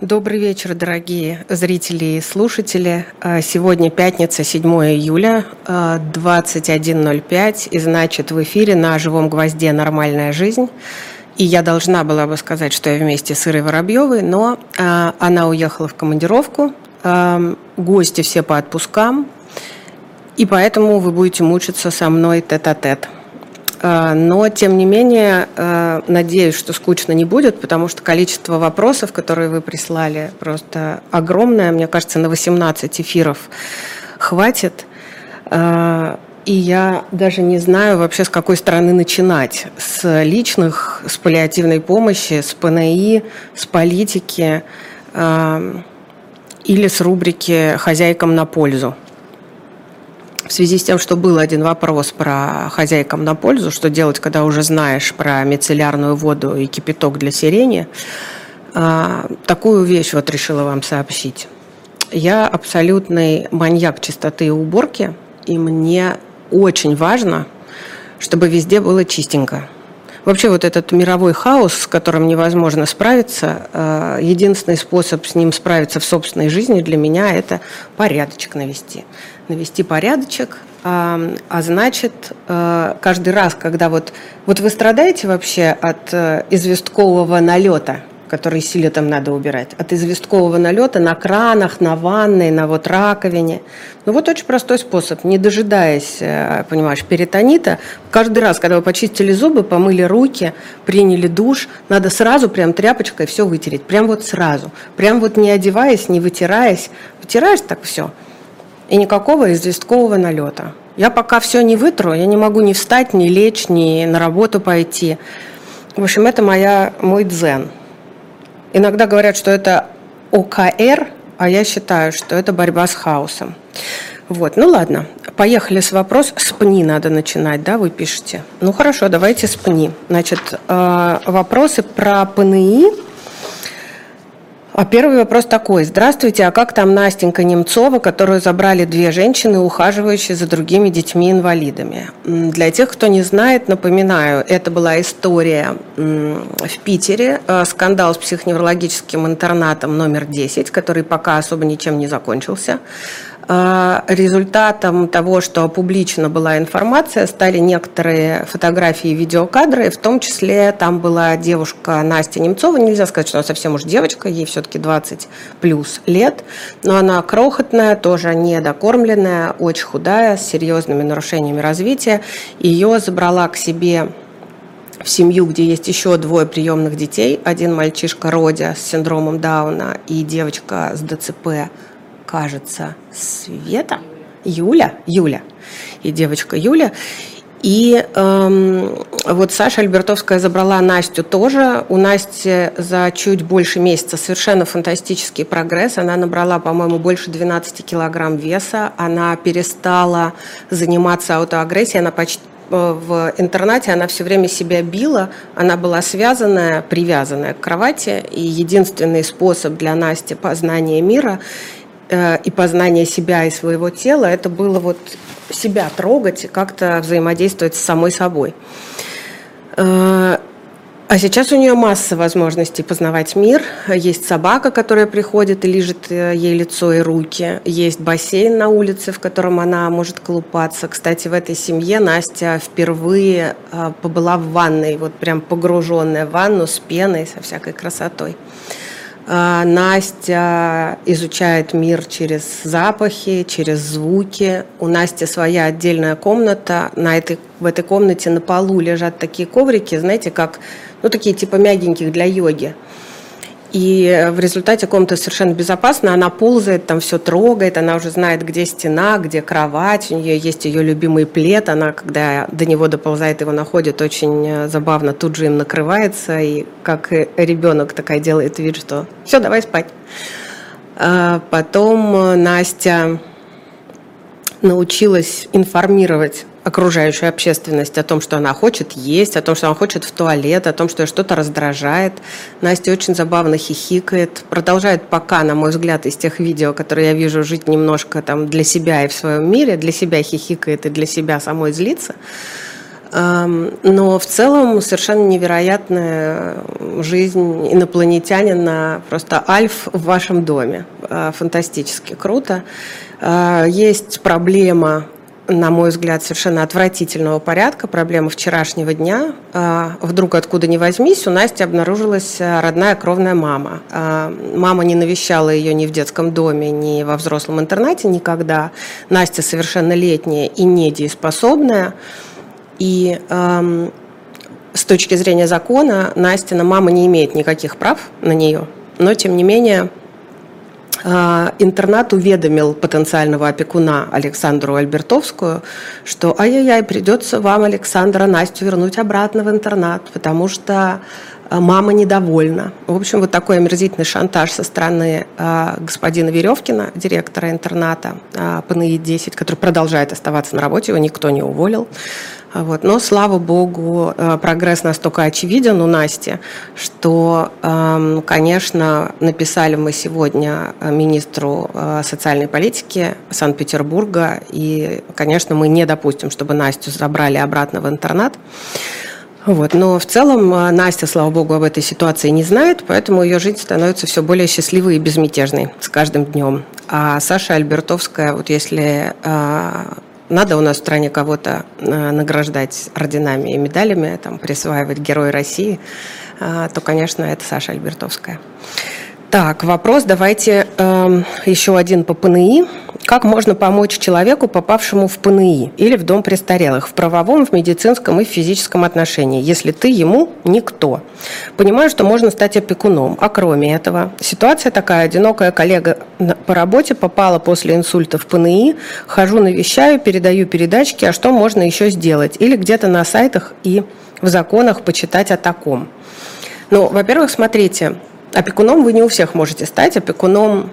Добрый вечер, дорогие зрители и слушатели. А, сегодня пятница, 7 июля, 21.05, и значит в эфире на «Живом гвозде. Нормальная жизнь». И я должна была бы сказать, что я вместе с Ирой Воробьевой, но а, она уехала в командировку, а, гости все по отпускам, и поэтому вы будете мучиться со мной тет-а-тет. -тет. А, но, тем не менее, а, надеюсь, что скучно не будет, потому что количество вопросов, которые вы прислали, просто огромное. Мне кажется, на 18 эфиров хватит. А, и я даже не знаю вообще, с какой стороны начинать. С личных, с паллиативной помощи, с ПНИ, с политики или с рубрики «Хозяйкам на пользу» в связи с тем, что был один вопрос про хозяйкам на пользу, что делать, когда уже знаешь про мицеллярную воду и кипяток для сирени, а, такую вещь вот решила вам сообщить. Я абсолютный маньяк чистоты и уборки, и мне очень важно, чтобы везде было чистенько. Вообще вот этот мировой хаос, с которым невозможно справиться, а, единственный способ с ним справиться в собственной жизни для меня – это порядочек навести. Навести порядочек, а, а значит, э, каждый раз, когда вот, вот вы страдаете вообще от э, известкового налета, который силе надо убирать, от известкового налета на кранах, на ванной, на вот раковине. Ну вот очень простой способ, не дожидаясь, э, понимаешь, перитонита, каждый раз, когда вы почистили зубы, помыли руки, приняли душ, надо сразу прям тряпочкой все вытереть, прям вот сразу, прям вот не одеваясь, не вытираясь, вытираешь так все – и никакого известкового налета. Я пока все не вытру, я не могу ни встать, ни лечь, ни на работу пойти. В общем, это моя, мой дзен. Иногда говорят, что это ОКР, а я считаю, что это борьба с хаосом. Вот, ну ладно, поехали с вопрос. С ПНИ надо начинать, да, вы пишете? Ну хорошо, давайте с ПНИ. Значит, э, вопросы про ПНИ а первый вопрос такой. Здравствуйте, а как там Настенька Немцова, которую забрали две женщины, ухаживающие за другими детьми-инвалидами? Для тех, кто не знает, напоминаю, это была история в Питере, э, скандал с психоневрологическим интернатом номер 10, который пока особо ничем не закончился. А, результатом того, что публично была информация, стали некоторые фотографии и видеокадры, в том числе там была девушка Настя Немцова, нельзя сказать, что она совсем уж девочка, ей все-таки 20 плюс лет, но она крохотная, тоже недокормленная, очень худая, с серьезными нарушениями развития. Ее забрала к себе в семью, где есть еще двое приемных детей, один мальчишка Родя с синдромом Дауна и девочка с ДЦП кажется, Света, Юля, Юля и девочка Юля. И эм, вот Саша Альбертовская забрала Настю тоже. У Насти за чуть больше месяца совершенно фантастический прогресс. Она набрала, по-моему, больше 12 килограмм веса. Она перестала заниматься аутоагрессией. Она почти э, в интернате она все время себя била, она была связанная, привязанная к кровати, и единственный способ для Насти познания мира и познание себя и своего тела, это было вот себя трогать как-то взаимодействовать с самой собой. Э, а сейчас у нее масса возможностей познавать мир. Есть собака, которая приходит и лежит э, ей лицо и руки. Есть бассейн на улице, в котором она может колупаться. Кстати, в этой семье Настя впервые побыла в ванной, вот прям погруженная в ванну с пеной, со всякой красотой. А, Настя изучает мир через запахи, через звуки. У Насти своя отдельная комната. На этой, в этой комнате на полу лежат такие коврики, знаете, как, ну, такие типа мягеньких для йоги. И в результате комната совершенно безопасна, она ползает, там все трогает, она уже знает, где стена, где кровать, у нее есть ее любимый плед, она, когда до него доползает, его находит, очень э, забавно, тут же им накрывается, и как ребенок такая делает вид, что все, давай спать. А потом э, Настя научилась информировать окружающую общественность о том, что она хочет есть, о том, что она хочет в туалет, о том, что что-то раздражает. Настя очень забавно хихикает, продолжает пока, на мой взгляд, из тех видео, которые я вижу, жить немножко там для себя и в своем мире, для себя хихикает и для себя самой злится. Но в целом совершенно невероятная жизнь инопланетянина, просто альф в вашем доме. А, фантастически круто. А, есть проблема на мой взгляд, совершенно отвратительного порядка, проблема вчерашнего дня. А, вдруг откуда ни возьмись, у Насти обнаружилась а, родная кровная мама. А, мама не навещала ее ни в детском доме, ни во взрослом интернате никогда. Настя совершеннолетняя и недееспособная. И с точки зрения закона Настина мама не имеет никаких прав на нее, но тем не менее интернат уведомил потенциального опекуна Александру Альбертовскую, что ай-яй-яй, придется вам, Александра, Настю вернуть обратно в интернат, потому что а, мама недовольна. В общем, вот такой омерзительный шантаж со стороны э, господина Веревкина, директора интерната э, ПНИ-10, который продолжает оставаться на работе, его никто не уволил. Вот. Но, слава богу, э, прогресс настолько очевиден у Насти, что, эм, конечно, написали мы сегодня э, министру э, социальной политики Санкт-Петербурга, и, конечно, мы не допустим, чтобы Настю забрали обратно в интернат. Вот. Но в целом Настя, слава богу, об этой ситуации не знает, поэтому ее жизнь становится все более счастливой и безмятежной с каждым днем. А Саша Альбертовская, вот если надо у нас в стране кого-то э, награждать орденами и медалями, там, присваивать Герой России, э, то, конечно, это Саша Альбертовская. Так, вопрос давайте э, еще один по ПНИ. Как можно помочь человеку, попавшему в ПНИ или в дом престарелых, в правовом, в медицинском и в физическом отношении, если ты ему никто? Понимаю, что можно стать опекуном, а кроме этого, ситуация такая, одинокая коллега по работе попала после инсульта в ПНИ, хожу навещаю, передаю передачки, а что можно еще сделать? Или где-то на сайтах и в законах почитать о таком. Ну, во-первых, смотрите, Опекуном вы не у всех можете стать. Опекуном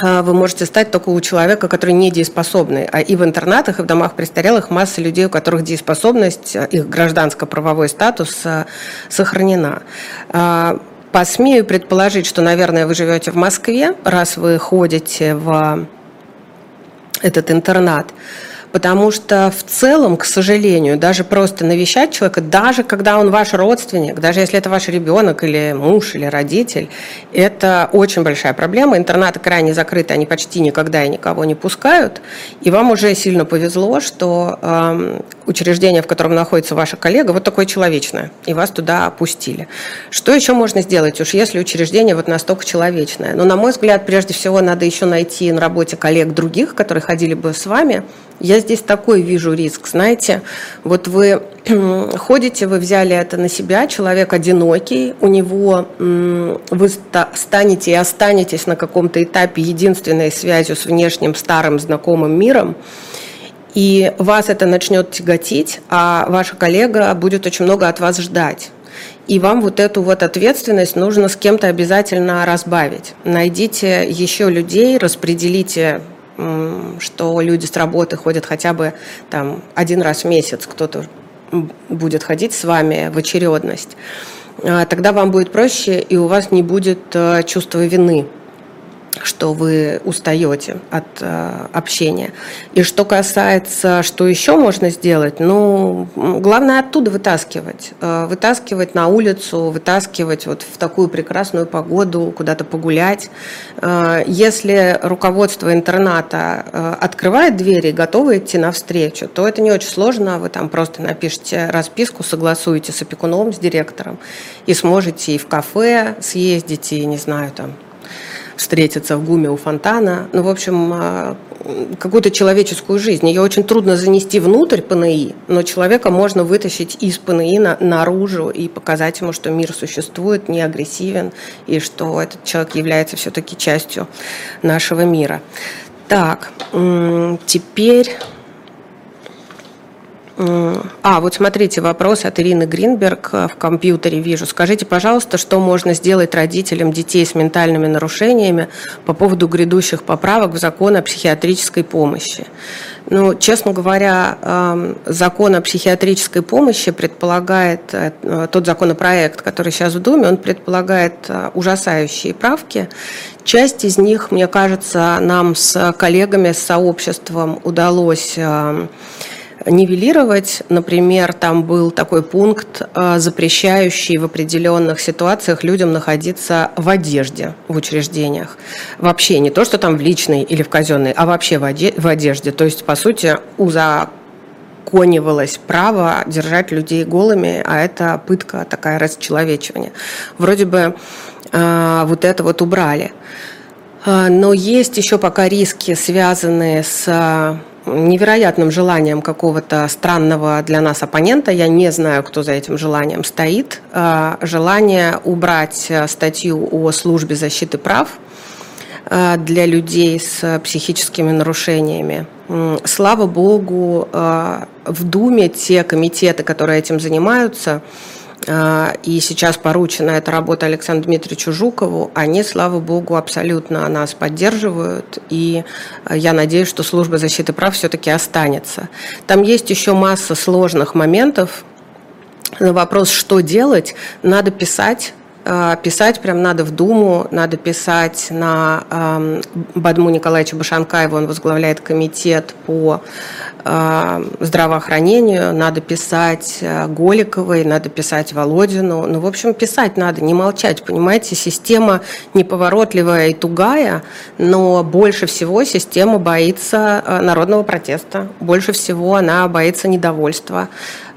вы можете стать только у человека, который не дееспособный. А и в интернатах, и в домах престарелых масса людей, у которых дееспособность, а, их гражданско-правовой статус а, сохранена. Посмею предположить, что, наверное, вы живете в Москве, раз вы ходите в этот интернат потому что в целом, к сожалению, даже просто навещать человека, даже когда он ваш родственник, даже если это ваш ребенок или муж или родитель, это очень большая проблема. Интернаты крайне закрыты, они почти никогда и никого не пускают. И вам уже сильно повезло, что э, учреждение, в котором находится ваша коллега, вот такое человечное, и вас туда опустили. Что еще можно сделать, уж если учреждение вот настолько человечное? Но, на мой взгляд, прежде всего надо еще найти на работе коллег других, которые ходили бы с вами, я здесь такой вижу риск, знаете, вот вы ходите, вы взяли это на себя, человек одинокий, у него вы станете и останетесь на каком-то этапе единственной связью с внешним старым знакомым миром, и вас это начнет тяготить, а ваша коллега будет очень много от вас ждать. И вам вот эту вот ответственность нужно с кем-то обязательно разбавить. Найдите еще людей, распределите что люди с работы ходят хотя бы там один раз в месяц, кто-то будет ходить с вами в очередность, а, тогда вам будет проще, и у вас не будет э, чувства вины что вы устаете от э, общения. И что касается, что еще можно сделать, ну, главное оттуда вытаскивать. Э, вытаскивать на улицу, вытаскивать вот в такую прекрасную погоду, куда-то погулять. Э, если руководство интерната э, открывает двери и готово идти навстречу, то это не очень сложно. Вы там просто напишите расписку, согласуете с опекуном, с директором, и сможете и в кафе съездить, и, не знаю, там, встретиться в ГУМе у фонтана. Ну, в общем, а, какую-то человеческую жизнь. Ее очень трудно занести внутрь ПНИ, но человека можно вытащить из ПНИ на, наружу и показать ему, что мир существует, не агрессивен, и что этот человек является все-таки частью нашего мира. Так, теперь а, вот смотрите, вопрос от Ирины Гринберг э, в компьютере вижу. Скажите, пожалуйста, что можно сделать родителям детей с ментальными нарушениями по поводу грядущих поправок в закон о психиатрической помощи? Ну, честно говоря, эм, закон о психиатрической помощи предполагает, э, тот законопроект, который сейчас в Думе, он предполагает э, ужасающие правки. Часть из них, мне кажется, нам с коллегами, с сообществом удалось эм, нивелировать. Например, там был такой пункт, э, запрещающий в определенных ситуациях людям находиться в одежде в учреждениях. Вообще не то, что там в личной или в казенной, а вообще в одежде. То есть, по сути, узаконивалось право держать людей голыми, а это пытка, такая расчеловечивание. Вроде бы э, вот это вот убрали. Э, но есть еще пока риски, связанные с невероятным желанием какого-то странного для нас оппонента, я не знаю, кто за этим желанием стоит, а, желание убрать э, статью о службе защиты прав э, для людей с психическими нарушениями. Слава богу, э, в Думе те комитеты, которые этим занимаются, и сейчас поручена эта работа Александру Дмитриевичу Жукову, они, слава богу, абсолютно нас поддерживают, и а, я надеюсь, что служба защиты прав все-таки останется. Там есть еще масса сложных моментов, на вопрос, что делать, надо писать а, писать прям надо в Думу, надо писать на э, Бадму Николаевича Башанкаева, он возглавляет комитет по э, здравоохранению, надо писать э, Голиковой, надо писать Володину. Ну, в общем, писать надо, не молчать, понимаете, система неповоротливая и тугая, но больше всего система боится э, народного протеста, больше всего она боится недовольства.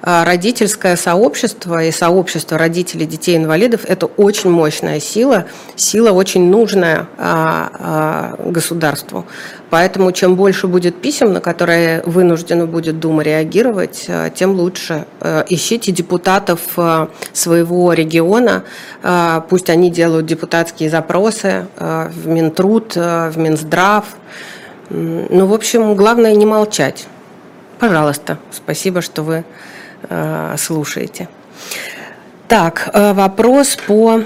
А, родительское сообщество и сообщество родителей детей-инвалидов – это очень мощная сила, сила очень нужная а, а, государству. Поэтому чем больше будет писем, на которые вынуждена будет Дума реагировать, тем лучше. Ищите депутатов своего региона, пусть они делают депутатские запросы в Минтруд, в Минздрав. Ну, в общем, главное не молчать. Пожалуйста, спасибо, что вы слушаете. Так, э, вопрос по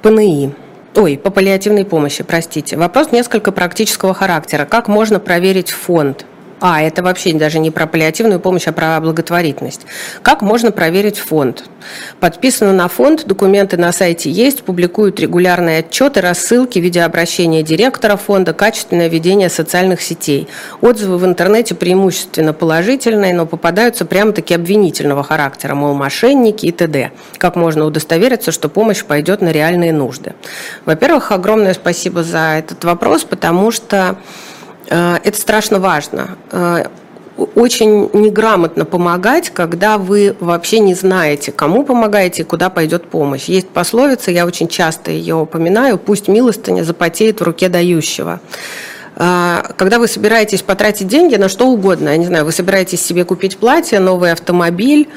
ПНИ. Ой, по паллиативной помощи, простите. Вопрос несколько практического характера. Как можно проверить фонд? А, это вообще даже не про паллиативную помощь, а про благотворительность. Как можно проверить фонд? Подписано на фонд, документы на сайте есть, публикуют регулярные отчеты, рассылки, видеообращения директора фонда, качественное ведение социальных сетей. Отзывы в интернете преимущественно положительные, но попадаются прямо-таки обвинительного характера, мол, мошенники и т.д. Как можно удостовериться, что помощь пойдет на реальные нужды? Во-первых, огромное спасибо за этот вопрос, потому что это страшно важно. Э, очень неграмотно помогать, когда вы вообще не знаете, кому помогаете и куда пойдет помощь. Есть пословица, я очень часто ее упоминаю, пусть милостыня запотеет в руке дающего. Э, когда вы собираетесь потратить деньги на что угодно, я не знаю, вы собираетесь себе купить платье, новый автомобиль,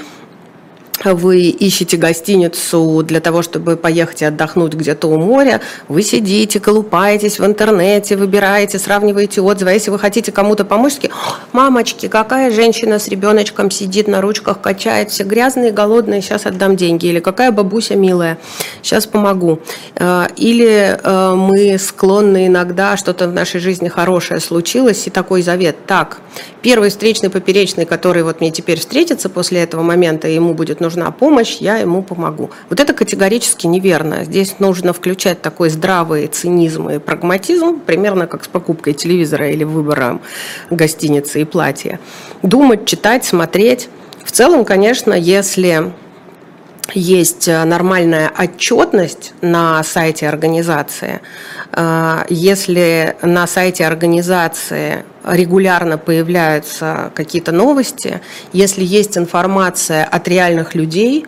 вы ищете гостиницу для того, чтобы поехать отдохнуть где-то у моря, вы сидите, колупаетесь в интернете, выбираете, сравниваете отзывы. А если вы хотите кому-то помочь, такие, мамочки, какая женщина с ребеночком сидит на ручках, качает, все грязные, голодные, сейчас отдам деньги. Или какая бабуся милая, сейчас помогу. Э, или э, мы склонны иногда, что-то в нашей жизни хорошее случилось, и такой завет. Так, первый встречный поперечный, который вот мне теперь встретится после этого момента, ему будет нужна помощь, я ему помогу. Вот это категорически неверно. Здесь нужно включать такой здравый цинизм и прагматизм, примерно как с покупкой телевизора или выбором гостиницы и платья. Думать, читать, смотреть. В целом, конечно, если есть нормальная отчетность на сайте организации. Э, если на сайте организации регулярно появляются какие-то новости, если есть информация от реальных людей,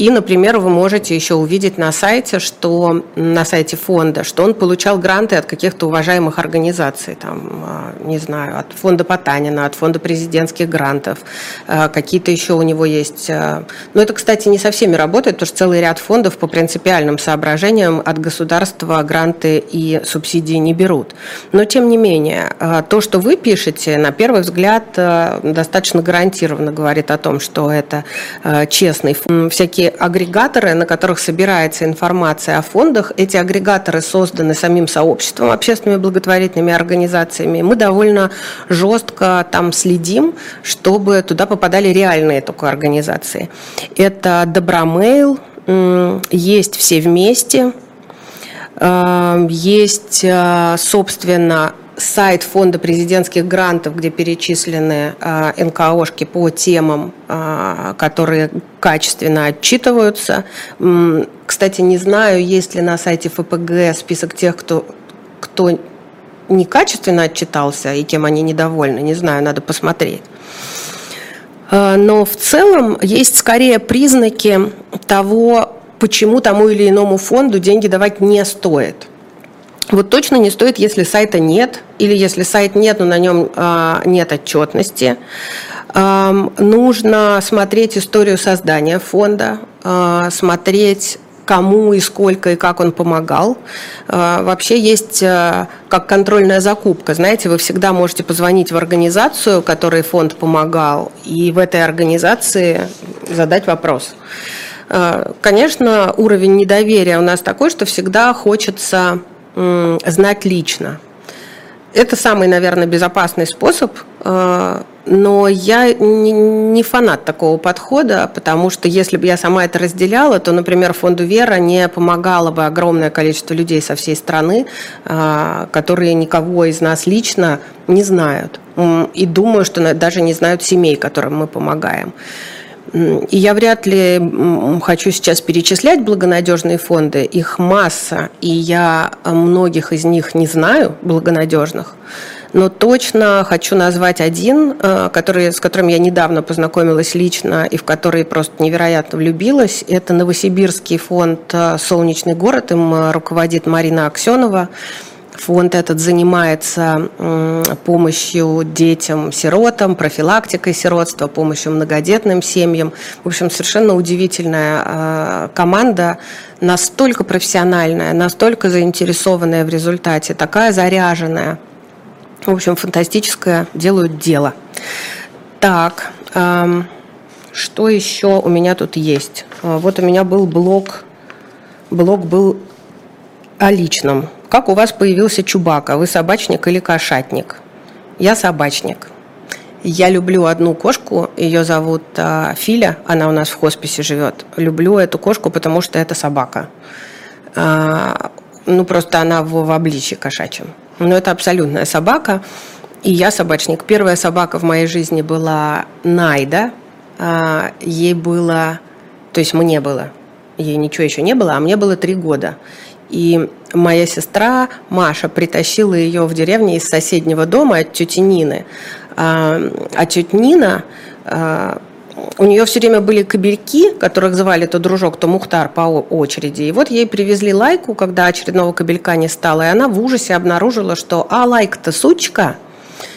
и, например, вы можете еще увидеть на сайте, что на сайте фонда, что он получал гранты от каких-то уважаемых организаций, там, а, не знаю, от фонда Потанина, от фонда президентских грантов, а, какие-то еще у него есть. А, но это, кстати, не со всеми работает, потому что целый ряд фондов по принципиальным соображениям от государства гранты и субсидии не берут. Но, тем не менее, то, что вы пишете, на первый взгляд, достаточно гарантированно говорит о том, что это честный. Всякие агрегаторы, на которых собирается информация о фондах. Эти агрегаторы созданы самим сообществом, общественными благотворительными организациями. Мы довольно жестко там следим, чтобы туда попадали реальные только организации. Это Добромейл, есть все вместе, э, есть, э, собственно, сайт фонда президентских грантов, где перечислены э, НКОшки по темам, э, которые качественно отчитываются. Кстати, не знаю, есть ли на сайте ФПГ список тех, кто, кто некачественно отчитался и кем они недовольны. Не знаю, надо посмотреть. Но в целом есть скорее признаки того, почему тому или иному фонду деньги давать не стоит. Вот точно не стоит, если сайта нет, или если сайт нет, но на нем а, нет отчетности. Нужно смотреть историю создания фонда, а, смотреть кому и сколько и как он помогал. А, вообще есть как контрольная закупка. Знаете, вы всегда можете позвонить в организацию, которой фонд помогал, и в этой организации задать вопрос. Конечно, уровень недоверия у нас такой, что всегда хочется знать лично. Это самый, наверное, безопасный способ, э, но я не фанат такого подхода, потому что если бы я сама это разделяла, то, например, фонду Вера не помогало бы огромное количество людей со всей страны, э, которые никого из нас лично не знают. И думаю, что даже не знают семей, которым мы помогаем. И я вряд ли хочу сейчас перечислять благонадежные фонды. Их масса, и я многих из них не знаю, благонадежных. Но точно хочу назвать один, э, который, с которым я недавно познакомилась лично и в который просто невероятно влюбилась. Это Новосибирский фонд э, «Солнечный город». Им э, руководит Марина Аксенова. Фонд этот занимается помощью детям-сиротам, профилактикой сиротства, помощью многодетным семьям. В общем, совершенно удивительная а, команда, настолько профессиональная, настолько заинтересованная в результате, такая заряженная. В общем, фантастическое делают дело. Так, что еще у меня тут есть? А, вот у меня был блог, блог был о личном. Как у вас появился Чубака? Вы собачник или кошатник? Я собачник. Я люблю одну кошку, ее зовут а, Филя, она у нас в хосписе живет. Люблю эту кошку, потому что это собака. А, ну, просто она в, в обличье кошачьем. Но это абсолютная собака, и я собачник. Первая собака в моей жизни была Найда. А, ей было, то есть мне было, ей ничего еще не было, а мне было три года. И моя сестра Маша притащила ее в деревню из соседнего дома от тети Нины. А, а тетя Нина а, у нее все время были кобельки, которых звали то дружок, то Мухтар по очереди. И вот ей привезли лайку, когда очередного кобелька не стало, и она в ужасе обнаружила, что а лайка-то сучка,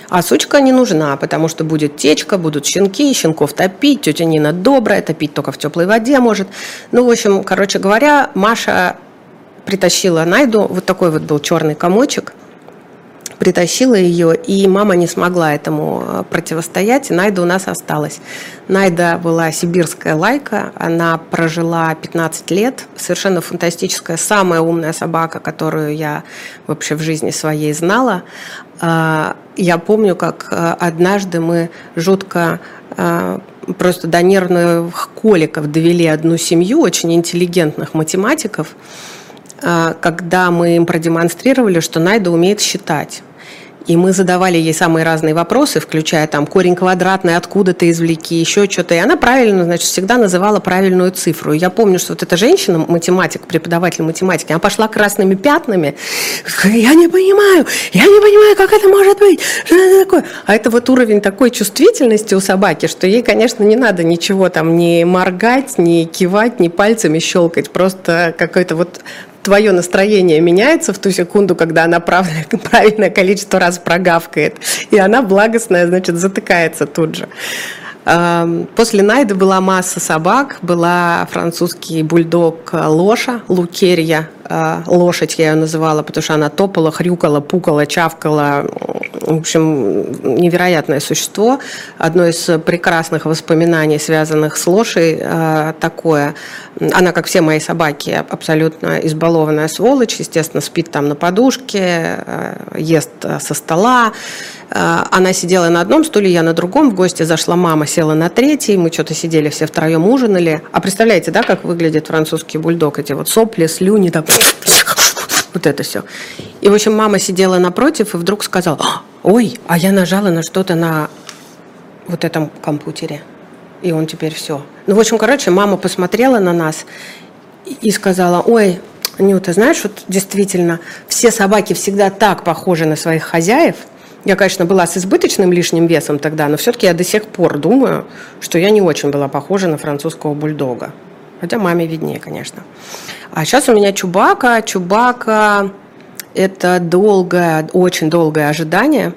а сучка не нужна, потому что будет течка, будут щенки, щенков топить, тетя Нина добрая, топить только в теплой воде может. Ну, в общем, короче говоря, Маша притащила Найду, вот такой вот был черный комочек, притащила ее, и мама не смогла этому э, противостоять, и Найда у нас осталась. Найда была сибирская лайка, она прожила 15 лет, совершенно фантастическая, самая умная собака, которую я вообще в жизни своей знала. А, я помню, как э, однажды мы жутко э, просто до нервных коликов довели одну семью очень интеллигентных математиков, когда мы им продемонстрировали, что Найда умеет считать. И мы задавали ей самые разные вопросы, включая там корень квадратный, откуда ты извлеки, еще что-то. И она правильно, значит, всегда называла правильную цифру. И я помню, что вот эта женщина, математик, преподаватель математики, она пошла красными пятнами. Я не понимаю, я не понимаю, как это может быть. Что это такое? А это вот уровень такой чувствительности у собаки, что ей, конечно, не надо ничего там не моргать, не кивать, не пальцами щелкать. Просто какой-то вот твое настроение меняется в ту секунду, когда она правильное, правильное количество раз прогавкает, и она благостная, значит, затыкается тут же. После Найды была масса собак, была французский бульдог Лоша, Лукерья, лошадь я ее называла, потому что она топала, хрюкала, пукала, чавкала. В общем, невероятное существо. Одно из прекрасных воспоминаний, связанных с лошей, а, такое. Она, как все мои собаки, абсолютно избалованная сволочь. Естественно, спит там на подушке, а, ест со стола. Она сидела на одном стуле, я на другом. В гости зашла мама, села на третий. Мы что-то сидели все втроем, ужинали. А представляете, да, как выглядит французский бульдог? Эти вот сопли, слюни, так Вот это все. И, в общем, мама сидела напротив и вдруг сказала, ой, а я нажала на что-то на вот этом компьютере. И он теперь все. Ну, в общем, короче, мама посмотрела на нас и сказала, ой, Нюта, знаешь, вот действительно, все собаки всегда так похожи на своих хозяев. Я, конечно, была с избыточным лишним весом тогда, но все-таки я до сих пор думаю, что я не очень была похожа на французского бульдога. Хотя маме виднее, конечно. А сейчас у меня Чубака. Чубака – это долгое, очень долгое ожидание,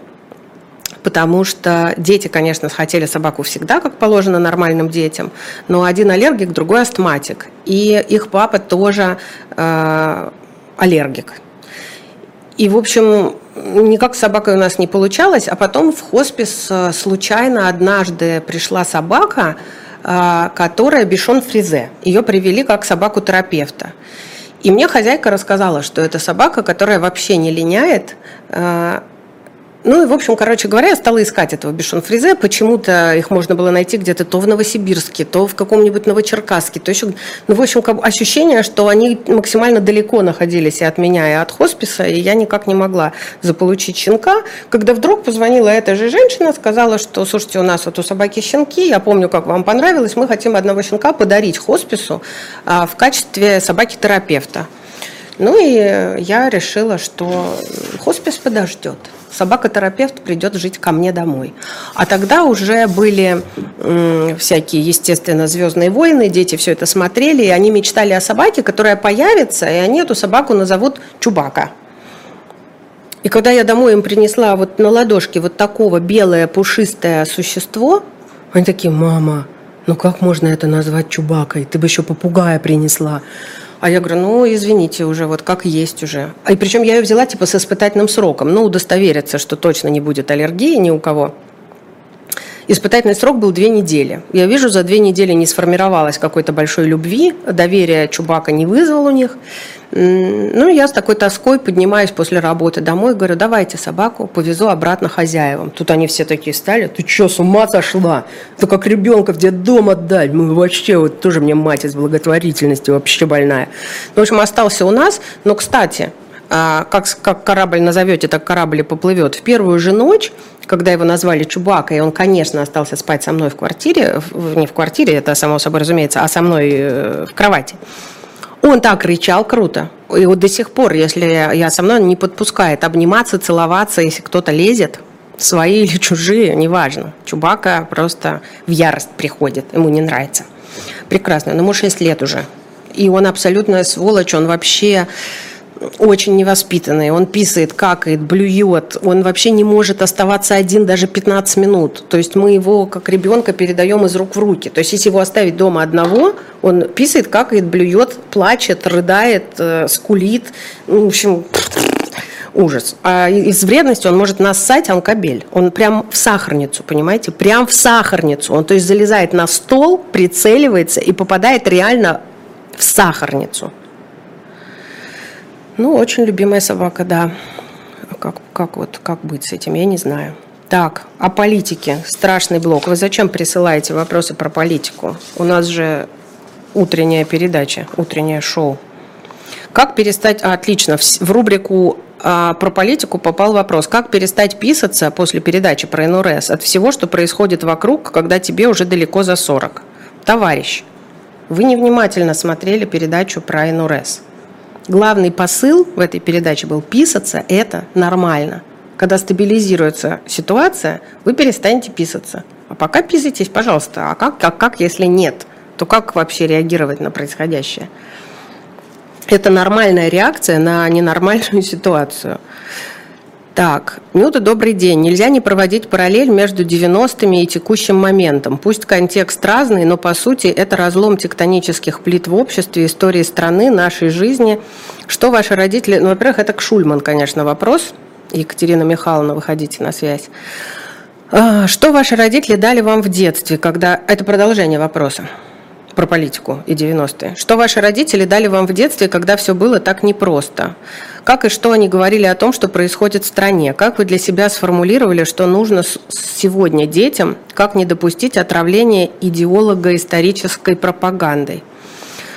потому что дети, конечно, хотели собаку всегда, как положено нормальным детям, но один аллергик, другой астматик. И их папа тоже э, аллергик. И, в общем, никак с собакой у нас не получалось, а потом в хоспис э, случайно однажды пришла собака, которая бешон фризе. Ее привели как собаку-терапевта. И мне хозяйка рассказала, что это собака, которая вообще не линяет, э, ну и, в общем, короче говоря, я стала искать этого бешон-фризе. Почему-то их можно было найти где-то то в Новосибирске, то в каком-нибудь Новочеркасске. То еще, ну, в общем, ощущение, что они максимально далеко находились и от меня, и от хосписа, и я никак не могла заполучить щенка. Когда вдруг позвонила эта же женщина, сказала, что, слушайте, у нас вот у собаки щенки, я помню, как вам понравилось, мы хотим одного щенка подарить хоспису а, в качестве собаки-терапевта. Ну и я решила, что хоспис подождет собака-терапевт придет жить ко мне домой. А тогда уже были всякие, естественно, «Звездные войны», дети все это смотрели, и они мечтали о собаке, которая появится, и они эту собаку назовут Чубака. И когда я домой им принесла вот на ладошке вот такого белое пушистое существо, они такие, мама, ну как можно это назвать Чубакой? Ты бы еще попугая принесла. А я говорю, ну, извините уже, вот как есть уже. А и причем я ее взяла типа с испытательным сроком, ну, удостовериться, что точно не будет аллергии ни у кого. Испытательный срок был две недели. Я вижу, за две недели не сформировалось какой-то большой любви, доверия Чубака не вызвал у них. Ну, я с такой тоской поднимаюсь после работы домой, говорю, давайте собаку повезу обратно хозяевам. Тут они все такие стали, ты что, с ума сошла? Ты как ребенка в детдом отдать? Мы вообще, вот тоже мне мать из благотворительности вообще больная. Ну, в общем, остался у нас. Но, кстати, а, как, как корабль назовете, так корабль и поплывет. В первую же ночь когда его назвали Чубака, и он, конечно, остался спать со мной в квартире, не в квартире, это само собой разумеется, а со мной э, в кровати. Он так кричал круто. И вот до сих пор, если я со мной не подпускает обниматься, целоваться, если кто-то лезет, свои или чужие, неважно. Чубака просто в ярость приходит, ему не нравится. Прекрасно, но ему 6 лет уже. И он абсолютная сволочь, он вообще очень невоспитанный, он писает, какает, блюет, он вообще не может оставаться один даже 15 минут. То есть мы его как ребенка передаем из рук в руки. То есть если его оставить дома одного, он писает, какает, блюет, плачет, рыдает, э, скулит. Ну, в общем, ужас. А из вредности он может нассать, он кабель. Он прям в сахарницу, понимаете? Прям в сахарницу. Он, то есть, залезает на стол, прицеливается и попадает реально в сахарницу. Ну, очень любимая собака, да. Как, как вот, как быть с этим, я не знаю. Так, о политике. Страшный блок. Вы зачем присылаете вопросы про политику? У нас же утренняя передача, утреннее шоу. Как перестать... А, отлично. В, в рубрику а, про политику попал вопрос. Как перестать писаться после передачи про НРС от всего, что происходит вокруг, когда тебе уже далеко за 40? Товарищ, вы невнимательно смотрели передачу про НРС. Главный посыл в этой передаче был писаться – это нормально. Когда стабилизируется ситуация, вы перестанете писаться. А пока писайтесь, пожалуйста. А как, как, как, если нет? То как вообще реагировать на происходящее? Это нормальная реакция на ненормальную ситуацию. Так, Нюта, добрый день. Нельзя не проводить параллель между 90-ми и текущим моментом. Пусть контекст разный, но по сути это разлом тектонических плит в обществе, истории страны, нашей жизни. Что ваши родители... Ну, во-первых, это к Шульман, конечно, вопрос. Екатерина Михайловна, выходите на связь. А, что ваши родители дали вам в детстве, когда... Это продолжение вопроса про политику и 90-е. Что ваши родители дали вам в детстве, когда все было так непросто? Как и что они говорили о том, что происходит в стране? Как вы для себя сформулировали, что нужно сегодня детям, как не допустить отравления идеолого исторической пропагандой?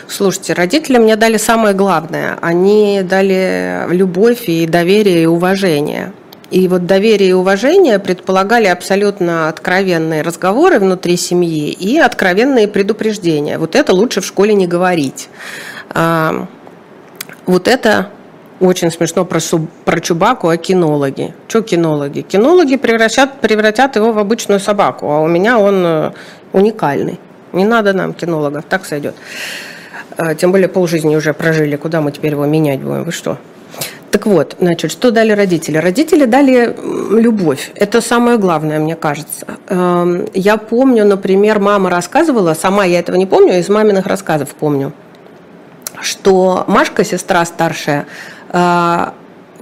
Слушайте, родители мне дали самое главное. Они дали любовь и доверие и уважение. И вот доверие и уважение предполагали абсолютно откровенные разговоры внутри семьи и откровенные предупреждения. Вот это лучше в школе не говорить. А, вот это очень смешно про, про Чубаку, а кинологи. Что кинологи? Кинологи превратят, превратят его в обычную собаку, а у меня он э, уникальный. Не надо нам кинологов, так сойдет. А, тем более полжизни уже прожили, куда мы теперь его менять будем, вы что? Так вот, значит, что дали родители? Родители дали любовь. Это самое главное, мне кажется. Эм, я помню, например, мама рассказывала, сама я этого не помню, из маминых рассказов помню, что Машка, сестра старшая, э,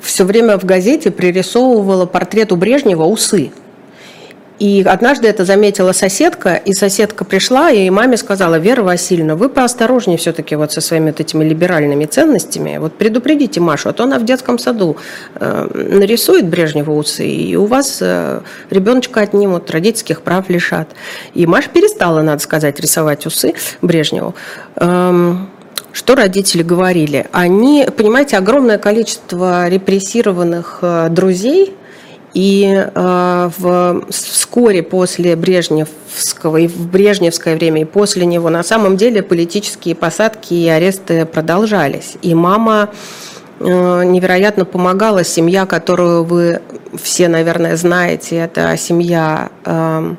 все время в газете пририсовывала портрет у Брежнева усы. И однажды это заметила соседка, и соседка пришла и маме сказала, Вера Васильевна, вы поосторожнее все-таки вот со своими вот этими либеральными ценностями, вот предупредите Машу, а то она в детском саду э, нарисует Брежнева усы, и у вас э, ребеночка отнимут, родительских прав лишат. И Маша перестала, надо сказать, рисовать усы Брежневу. Эм, что родители говорили? Они, понимаете, огромное количество репрессированных э, друзей – и э, в, вскоре после Брежневского и в Брежневское время, и после него на самом деле политические посадки и аресты продолжались. И мама э, невероятно помогала. Семья, которую вы все, наверное, знаете, это семья э,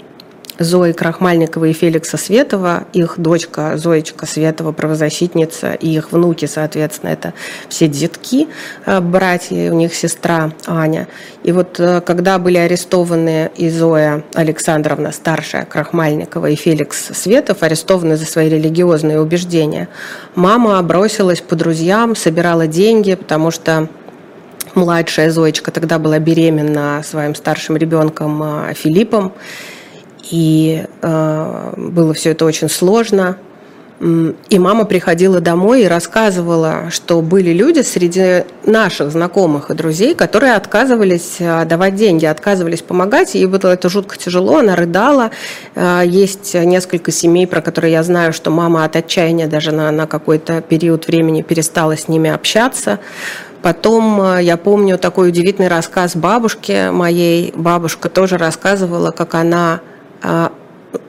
Зои Крахмальниковой и Феликса Светова, их дочка Зоечка Светова, правозащитница, и их внуки, соответственно, это все детки, э, братья, у них сестра Аня. И вот э, когда были арестованы и Зоя Александровна, старшая Крахмальникова, и Феликс Светов, арестованы за свои религиозные убеждения, мама бросилась по друзьям, собирала деньги, потому что младшая Зоечка тогда была беременна своим старшим ребенком э, Филиппом, и э, было все это очень сложно. И мама приходила домой и рассказывала, что были люди среди наших знакомых и друзей, которые отказывались э, давать деньги, отказывались помогать. И было это жутко тяжело, она рыдала. Э, есть несколько семей, про которые я знаю, что мама от отчаяния даже на, на какой-то период времени перестала с ними общаться. Потом э, я помню такой удивительный рассказ бабушки моей. Бабушка тоже рассказывала, как она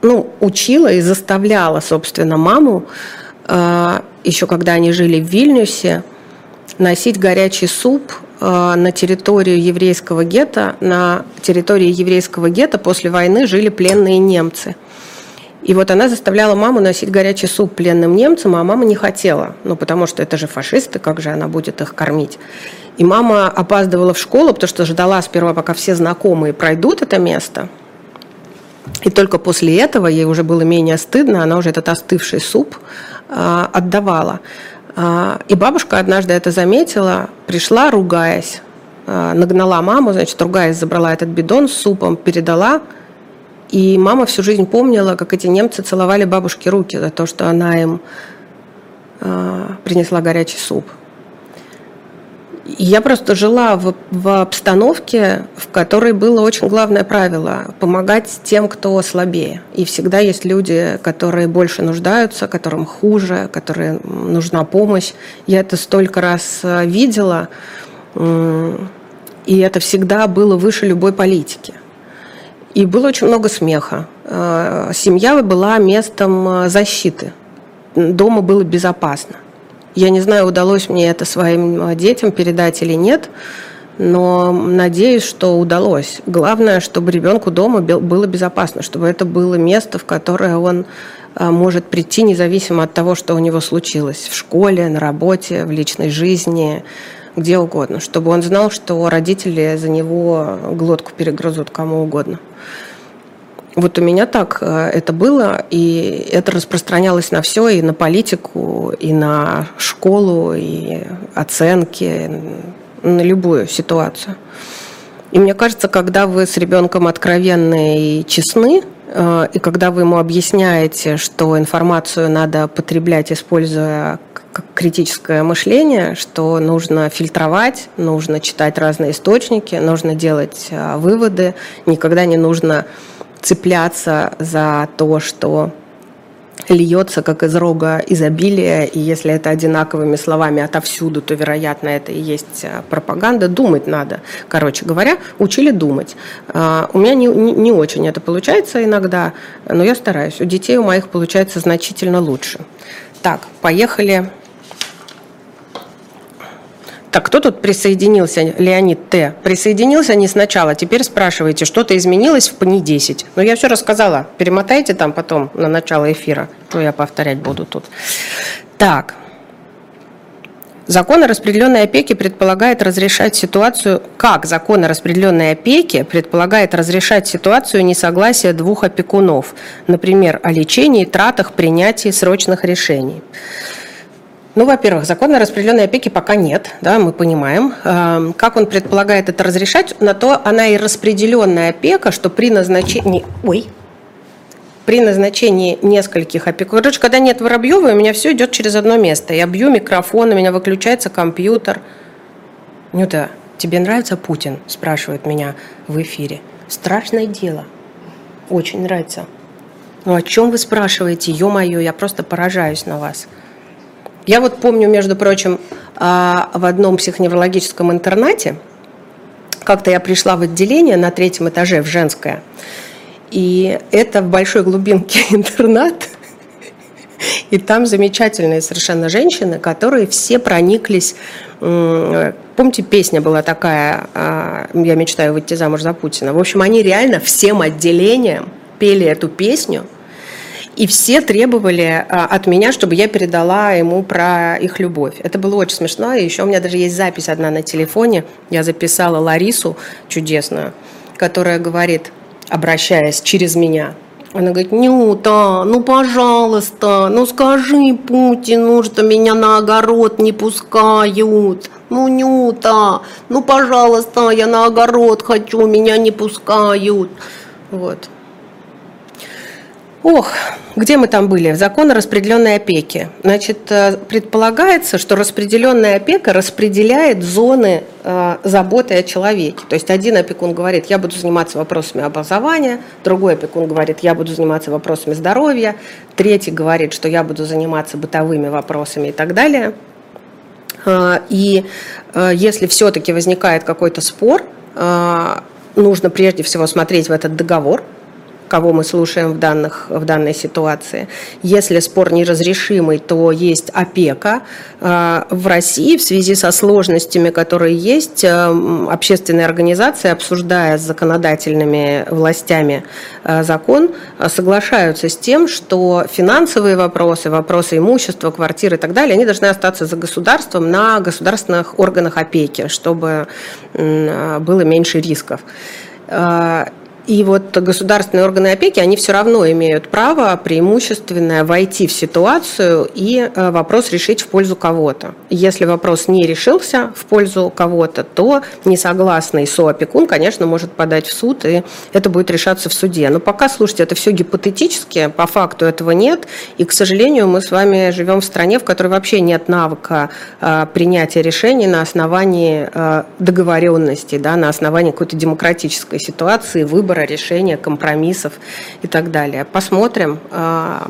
ну, учила и заставляла, собственно, маму, а, еще когда они жили в Вильнюсе, носить горячий суп а, на территорию еврейского гетто. На территории еврейского гетто после войны жили пленные немцы. И вот она заставляла маму носить горячий суп пленным немцам, а мама не хотела. Ну, потому что это же фашисты, как же она будет их кормить? И мама опаздывала в школу, потому что ждала сперва, пока все знакомые пройдут это место – и только после этого ей уже было менее стыдно, она уже этот остывший суп а, отдавала. А, и бабушка однажды это заметила, пришла, ругаясь, а, нагнала маму, значит, ругаясь, забрала этот бидон с супом, передала. И мама всю жизнь помнила, как эти немцы целовали бабушке руки за то, что она им принесла горячий суп. Я просто жила в, в обстановке, в которой было очень главное правило – помогать тем, кто слабее. И всегда есть люди, которые больше нуждаются, которым хуже, которым нужна помощь. Я это столько раз э, видела, и это всегда было выше любой политики. И было очень много смеха. Э, семья была местом э, защиты. Дома было безопасно. Я не знаю, удалось мне это своим э, детям передать или нет, но надеюсь, что удалось. Главное, чтобы ребенку дома было безопасно, чтобы это было место, в которое он э, может прийти независимо от того, что у него случилось в школе, на работе, в личной жизни, где угодно, чтобы он знал, что родители за него глотку перегрызут кому угодно. Вот у меня так э, это было, и это распространялось на все, и на политику, и на школу, и оценки, на любую ситуацию. И мне кажется, когда вы с ребенком откровенны и честны, э, и когда вы ему объясняете, что информацию надо потреблять, используя критическое мышление, что нужно фильтровать, нужно читать разные источники, нужно делать э, выводы, никогда не нужно цепляться за то, что льется как из рога изобилия, и если это одинаковыми словами отовсюду, то, вероятно, это и есть а, пропаганда. Думать надо. Короче говоря, учили думать. А, у меня не, не, не очень это получается иногда, но я стараюсь. У детей у моих получается значительно лучше. Так, поехали так, кто тут присоединился? Леонид Т. Присоединился не сначала. Теперь спрашиваете, что-то изменилось в ПНИ 10. Ну, я все рассказала. Перемотайте там потом на начало эфира. Что я повторять буду тут. Так. Закон о распределенной опеке предполагает разрешать ситуацию, как закон о распределенной опеке предполагает разрешать ситуацию несогласия двух опекунов, например, о лечении, тратах, принятии срочных решений. Ну, во-первых, закона о распределенной опеке пока нет, да, мы понимаем. Эм, как он предполагает это разрешать, на то она и распределенная опека, что при назначении... Ой, при назначении нескольких опекунов. Короче, когда нет Воробьева, у меня все идет через одно место. Я бью микрофон, у меня выключается компьютер. Нюта, тебе нравится Путин? Спрашивает меня в эфире. Страшное дело. Очень нравится. Ну о чем вы спрашиваете? Ё-моё, я просто поражаюсь на вас. Я вот помню, между прочим, а, в одном психоневрологическом интернате, как-то я пришла в отделение на третьем этаже, в женское, и это в большой глубинке интернат, и там замечательные совершенно женщины, которые все прониклись. Помните, песня была такая а, «Я мечтаю выйти замуж за Путина». В общем, они реально всем отделением пели эту песню – и все требовали а, от меня, чтобы я передала ему про их любовь. Это было очень смешно. И еще у меня даже есть запись одна на телефоне. Я записала Ларису чудесную, которая говорит, обращаясь через меня, она говорит, Нюта, ну пожалуйста, ну скажи Путину, что меня на огород не пускают. Ну, Нюта, ну пожалуйста, я на огород хочу, меня не пускают. Вот. Ох, где мы там были? Закон о распределенной опеке. Значит, э, предполагается, что распределенная опека распределяет зоны э, заботы о человеке. То есть один опекун говорит, я буду заниматься вопросами образования, другой опекун говорит, я буду заниматься вопросами здоровья, третий говорит, что я буду заниматься бытовыми вопросами и так далее. Э, и если все-таки возникает какой-то спор, нужно прежде всего смотреть в этот договор – кого мы слушаем в, данных, в данной ситуации. Если спор неразрешимый, то есть опека. А, в России в связи со сложностями, которые есть, а, общественные организации, обсуждая с законодательными властями а, закон, соглашаются с тем, что финансовые вопросы, вопросы имущества, квартиры и так далее, они должны остаться за государством на государственных органах опеки, чтобы было меньше рисков. И вот государственные органы опеки, они все равно имеют право преимущественное войти в ситуацию и э, вопрос решить в пользу кого-то. Если вопрос не решился в пользу кого-то, то несогласный соопекун, конечно, может подать в суд, и это будет решаться в суде. Но пока, слушайте, это все гипотетически, по факту этого нет, и, к сожалению, мы с вами живем в стране, в которой вообще нет навыка э, принятия решений на основании э, договоренности, да, на основании какой-то демократической ситуации, выбора выбора, решения, компромиссов и так далее. Посмотрим, а,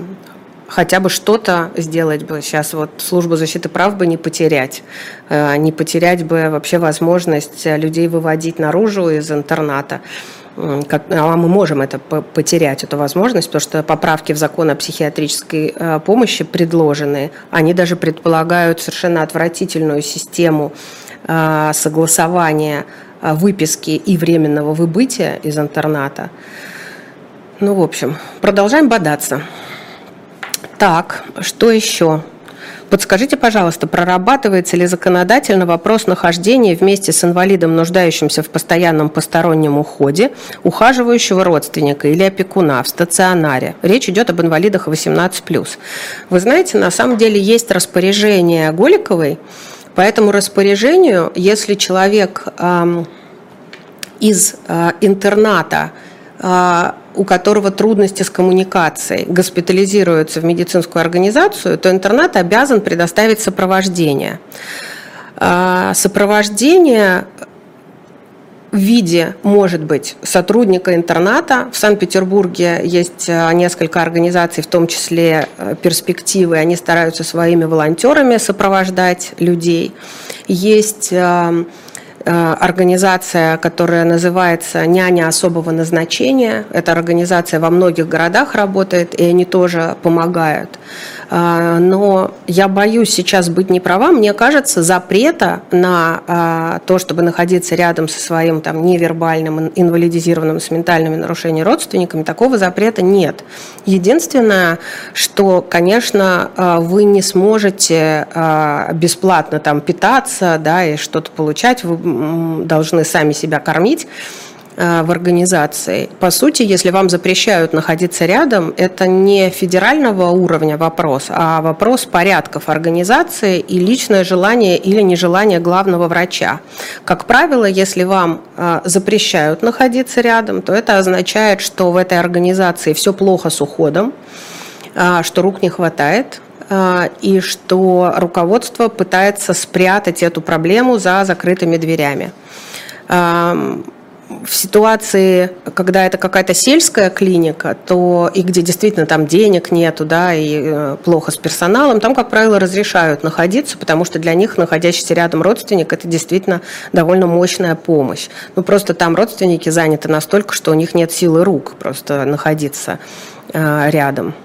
хотя бы что-то сделать бы сейчас вот службу защиты прав бы не потерять, а, не потерять бы вообще возможность людей выводить наружу из интерната. Как, а мы можем это потерять, эту возможность, потому что поправки в закон о психиатрической а, помощи предложенные, они даже предполагают совершенно отвратительную систему согласования выписки и временного выбытия из интерната. Ну, в общем, продолжаем бодаться. Так, что еще? Подскажите, пожалуйста, прорабатывается ли законодательно вопрос нахождения вместе с инвалидом, нуждающимся в постоянном постороннем уходе, ухаживающего родственника или опекуна в стационаре? Речь идет об инвалидах 18+. Вы знаете, на самом деле есть распоряжение Голиковой, по этому распоряжению, если человек из э, интерната, э, у которого трудности с коммуникацией, госпитализируется в медицинскую организацию, то интернат обязан предоставить сопровождение. Сопровождение в виде, может быть, сотрудника интерната. В Санкт-Петербурге есть э, несколько организаций, в том числе э, «Перспективы». Они стараются своими волонтерами сопровождать людей. Есть э, организация, которая называется «Няня особого назначения». Эта организация во многих городах работает, и они тоже помогают. А, но я боюсь сейчас быть не права. Мне кажется, запрета на а, то, чтобы находиться рядом со своим там, невербальным, инвалидизированным с ментальными нарушениями родственниками, такого запрета нет. Единственное, что, конечно, вы не сможете бесплатно там питаться да, и что-то получать, должны сами себя кормить. Э, в организации. По сути, если вам запрещают находиться рядом, это не федерального уровня вопрос, а вопрос порядков организации и личное желание или нежелание главного врача. Как правило, если вам э, запрещают находиться рядом, то это означает, что в этой организации все плохо с уходом, э, что рук не хватает, и что руководство пытается спрятать эту проблему за закрытыми дверями в ситуации, когда это какая-то сельская клиника, то и где действительно там денег нету, да, и э, плохо с персоналом, там, как правило, разрешают находиться, потому что для них находящийся рядом родственник – это действительно довольно мощная помощь. Ну, просто там родственники заняты настолько, что у них нет силы рук просто находиться э, рядом.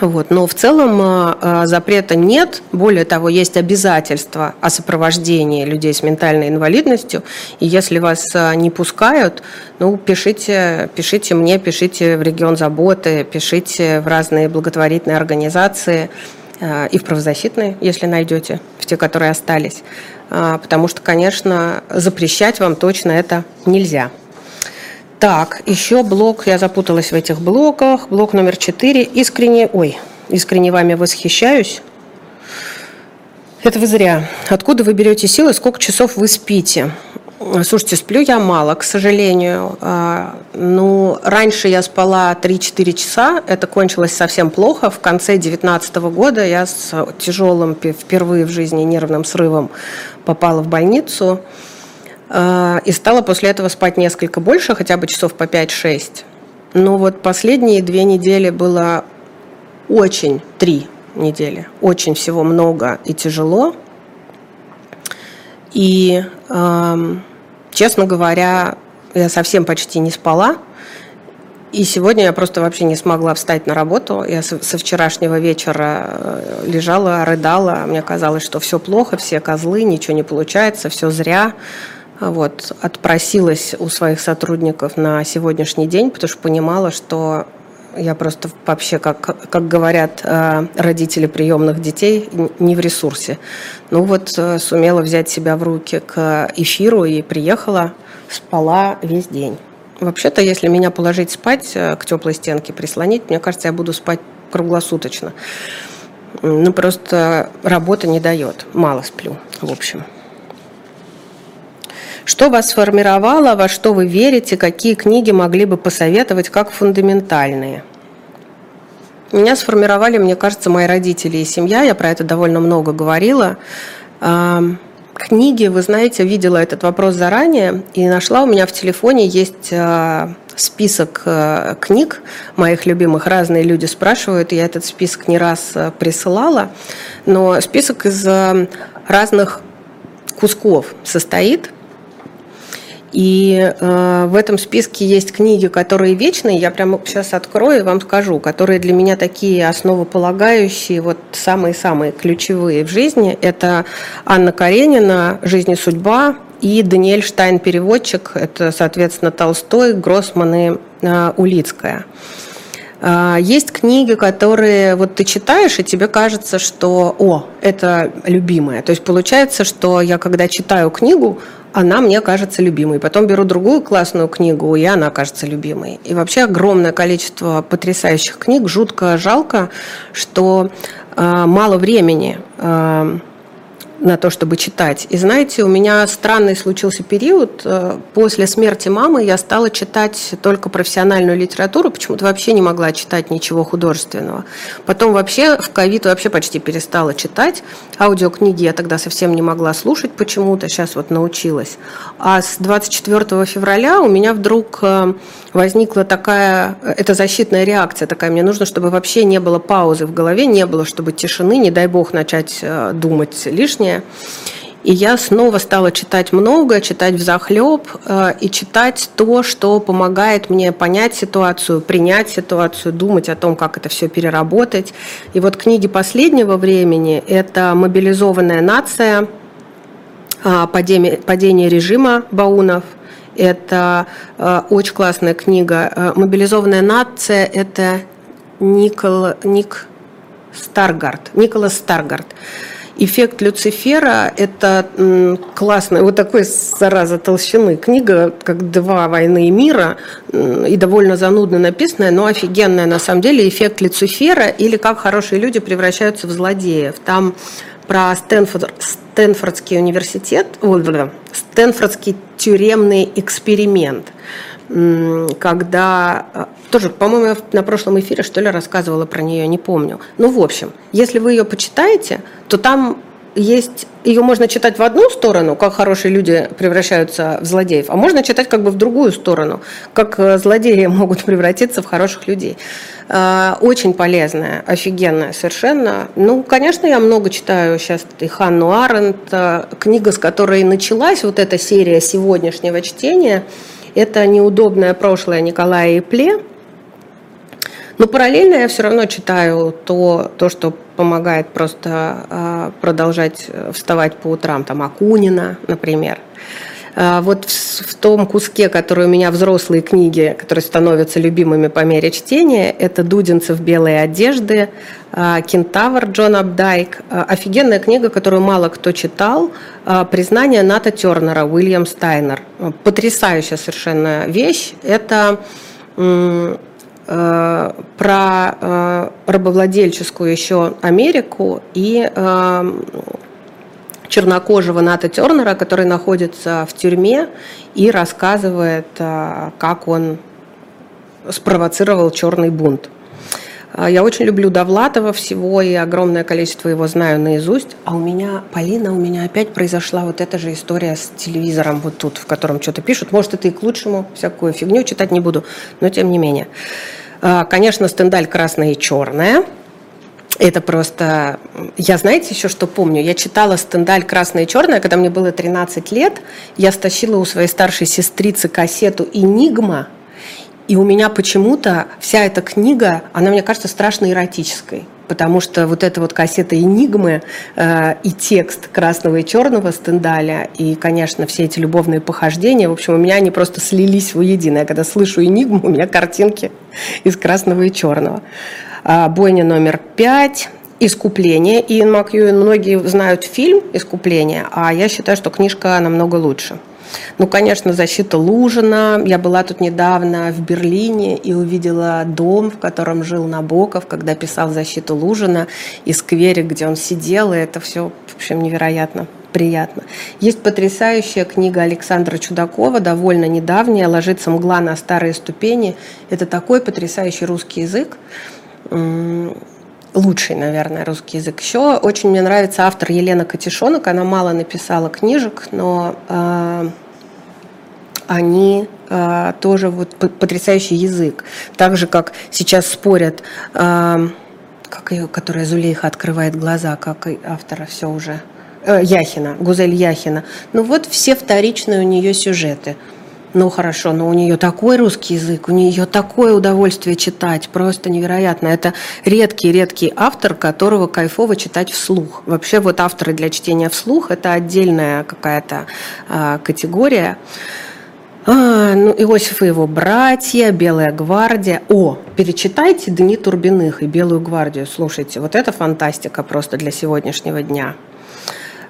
Вот. Но в целом а, а, запрета нет. Более того, есть обязательства о сопровождении людей с ментальной инвалидностью. И если вас а, не пускают, ну, пишите, пишите мне, пишите в регион заботы, пишите в разные благотворительные организации и в правозащитные, если найдете, в те, которые остались. Потому что, конечно, запрещать вам точно это нельзя. Так, еще блок, я запуталась в этих блоках. Блок номер четыре. Искренне, ой, искренне вами восхищаюсь. Это вы зря. Откуда вы берете силы, сколько часов вы спите? Слушайте, сплю я мало, к сожалению. А, ну, раньше я спала 3-4 часа, это кончилось совсем плохо. В конце 2019 года я с тяжелым впервые в жизни нервным срывом попала в больницу. А, и стала после этого спать несколько больше, хотя бы часов по 5-6. Но вот последние две недели было очень, три недели, очень всего много и тяжело. И, честно говоря, я совсем почти не спала. И сегодня я просто вообще не смогла встать на работу. Я со вчерашнего вечера э, лежала, рыдала. Мне казалось, что все плохо, все козлы, ничего не получается, все зря. Вот, отпросилась у своих сотрудников на сегодняшний день, потому что понимала, что я просто вообще, как, как говорят э, родители приемных детей, не в ресурсе. Ну вот э, сумела взять себя в руки к эфиру и приехала, спала весь день. Вообще-то, если меня положить спать, э, к теплой стенке прислонить, мне кажется, я буду спать круглосуточно. Ну, просто работа не дает. Мало сплю, в общем. Что вас сформировало, во что вы верите, какие книги могли бы посоветовать как фундаментальные? Меня сформировали, мне кажется, мои родители и семья. Я про это довольно много говорила. Книги, вы знаете, видела этот вопрос заранее и нашла у меня в телефоне есть а, список а, книг моих любимых. Разные люди спрашивают, я этот список не раз а, присылала, но список из разных кусков состоит. И э, в этом списке есть книги, которые вечные. Я прямо сейчас открою и вам скажу, которые для меня такие основополагающие, вот самые-самые ключевые в жизни. Это Анна Каренина «Жизнь и судьба» и Даниэль Штайн «Переводчик». Это, соответственно, Толстой, Гроссман и э, Улицкая. Э, есть книги, которые вот ты читаешь, и тебе кажется, что, о, это любимое. То есть получается, что я когда читаю книгу, она мне кажется любимой. Потом беру другую классную книгу, и она кажется любимой. И вообще огромное количество потрясающих книг. Жутко жалко, что э, мало времени э, на то, чтобы читать. И знаете, у меня странный случился период. Э, после смерти мамы я стала читать только профессиональную литературу, почему-то вообще не могла читать ничего художественного. Потом вообще в ковид вообще почти перестала читать. Аудиокниги я тогда совсем не могла слушать почему-то, сейчас вот научилась. А с 24 февраля у меня вдруг э, возникла такая, э, это защитная реакция такая, мне нужно, чтобы вообще не было паузы в голове, не было, чтобы тишины, не дай бог начать думать лишнее, жизни. И я снова стала читать много, читать в захлеб э, и читать то, что помогает мне понять ситуацию, принять ситуацию, думать о том, как это все переработать. И вот книги последнего времени – это «Мобилизованная нация», э, «Падение, падение режима Баунов», это э, очень классная книга. «Мобилизованная нация» – это Никол, Ник Старгард, Николас Старгард. Эффект Люцифера – это классная, вот такой, зараза, толщины книга, как «Два войны и мира», и довольно занудно написанная, но офигенная на самом деле. Эффект Люцифера или «Как хорошие люди превращаются в злодеев». Там про Стэнфорд, Стэнфордский университет, Стэнфордский тюремный эксперимент – когда э, тоже, по-моему, на прошлом эфире что ли рассказывала про нее, не помню. Ну, в общем, если вы ее почитаете, то там есть, ее можно читать в одну сторону, как хорошие люди превращаются в злодеев, а можно читать как бы в другую сторону, как э, злодеи могут превратиться в хороших людей. Э, очень полезная, офигенная совершенно. Ну, конечно, я много читаю сейчас и Ханну Аренд, книга, с которой началась вот эта серия сегодняшнего чтения – это неудобное прошлое Николая Ипле. Но параллельно я все равно читаю то, то что помогает просто э, продолжать вставать по утрам, там Акунина, например. Э, вот в, в том куске, который у меня взрослые книги, которые становятся любимыми по мере чтения, это Дудинцев «Белые одежды», э, «Кентавр» Джон Абдайк. Э, офигенная книга, которую мало кто читал – а, признание Ната Тернера, Уильям Стайнер. Потрясающая совершенно вещь. Это э, про э, рабовладельческую еще Америку и э, чернокожего Ната Тернера, который находится в тюрьме и рассказывает, как он спровоцировал черный бунт. А, я очень люблю Довлатова всего, и огромное количество его знаю наизусть. А у меня, Полина, у меня опять произошла вот эта же история с телевизором вот тут, в котором что-то пишут. Может, это и к лучшему, всякую фигню читать не буду, но тем не менее. А, конечно, стендаль красная и черная. Это просто... Я, знаете, еще что помню? Я читала «Стендаль. Красная и черная», когда мне было 13 лет. Я стащила у своей старшей сестрицы кассету «Энигма», и у меня почему-то вся эта книга, она мне кажется страшно эротической потому что вот эта вот кассета «Энигмы» э, и текст красного и черного Стендаля, и, конечно, все эти любовные похождения, в общем, у меня они просто слились воедино. Я когда слышу «Энигму», у меня картинки из красного и черного. А, бойня номер пять, «Искупление». Иэн Макьюин, многие знают фильм «Искупление», а я считаю, что книжка намного лучше. Ну, конечно, защита Лужина. Я была тут недавно в Берлине и увидела дом, в котором жил Набоков, когда писал защиту Лужина, и скверик, где он сидел, и это все, в общем, невероятно приятно. Есть потрясающая книга Александра Чудакова, довольно недавняя, «Ложится мгла на старые ступени». Это такой потрясающий русский язык лучший, наверное, русский язык. Еще очень мне нравится автор Елена Катишонок. Она мало написала книжек, но э, они э, тоже вот потрясающий язык. Так же, как сейчас спорят, э, как ее, которая Зулейха открывает глаза, как и автора все уже. Э, Яхина, Гузель Яхина. Ну вот все вторичные у нее сюжеты – ну хорошо, но у нее такой русский язык, у нее такое удовольствие читать, просто невероятно. Это редкий-редкий автор, которого кайфово читать вслух. Вообще вот авторы для чтения вслух – это отдельная какая-то а, категория. А, ну, Иосиф и его братья, Белая гвардия. О, перечитайте Дни Турбиных и Белую гвардию. Слушайте, вот это фантастика просто для сегодняшнего дня.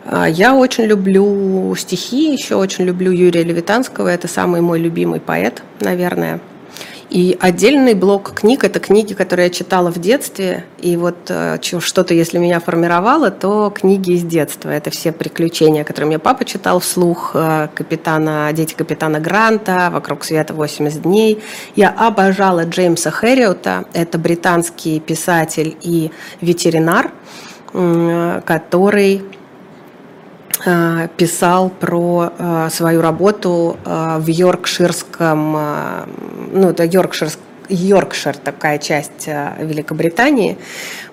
А, я очень люблю стихи, еще очень люблю Юрия Левитанского. Это самый мой любимый поэт, наверное. И отдельный блок книг – это книги, которые я читала в детстве. И вот э, что-то, если меня формировало, то книги из детства. Это все приключения, которые мне папа читал вслух. Э, капитана, «Дети капитана Гранта», «Вокруг света 80 дней». Я обожала Джеймса Хэриота. Это британский писатель и ветеринар, который Э, писал про э, свою работу э, в Йоркширском, ну, это Йоркширск, Йоркшир, такая часть Великобритании.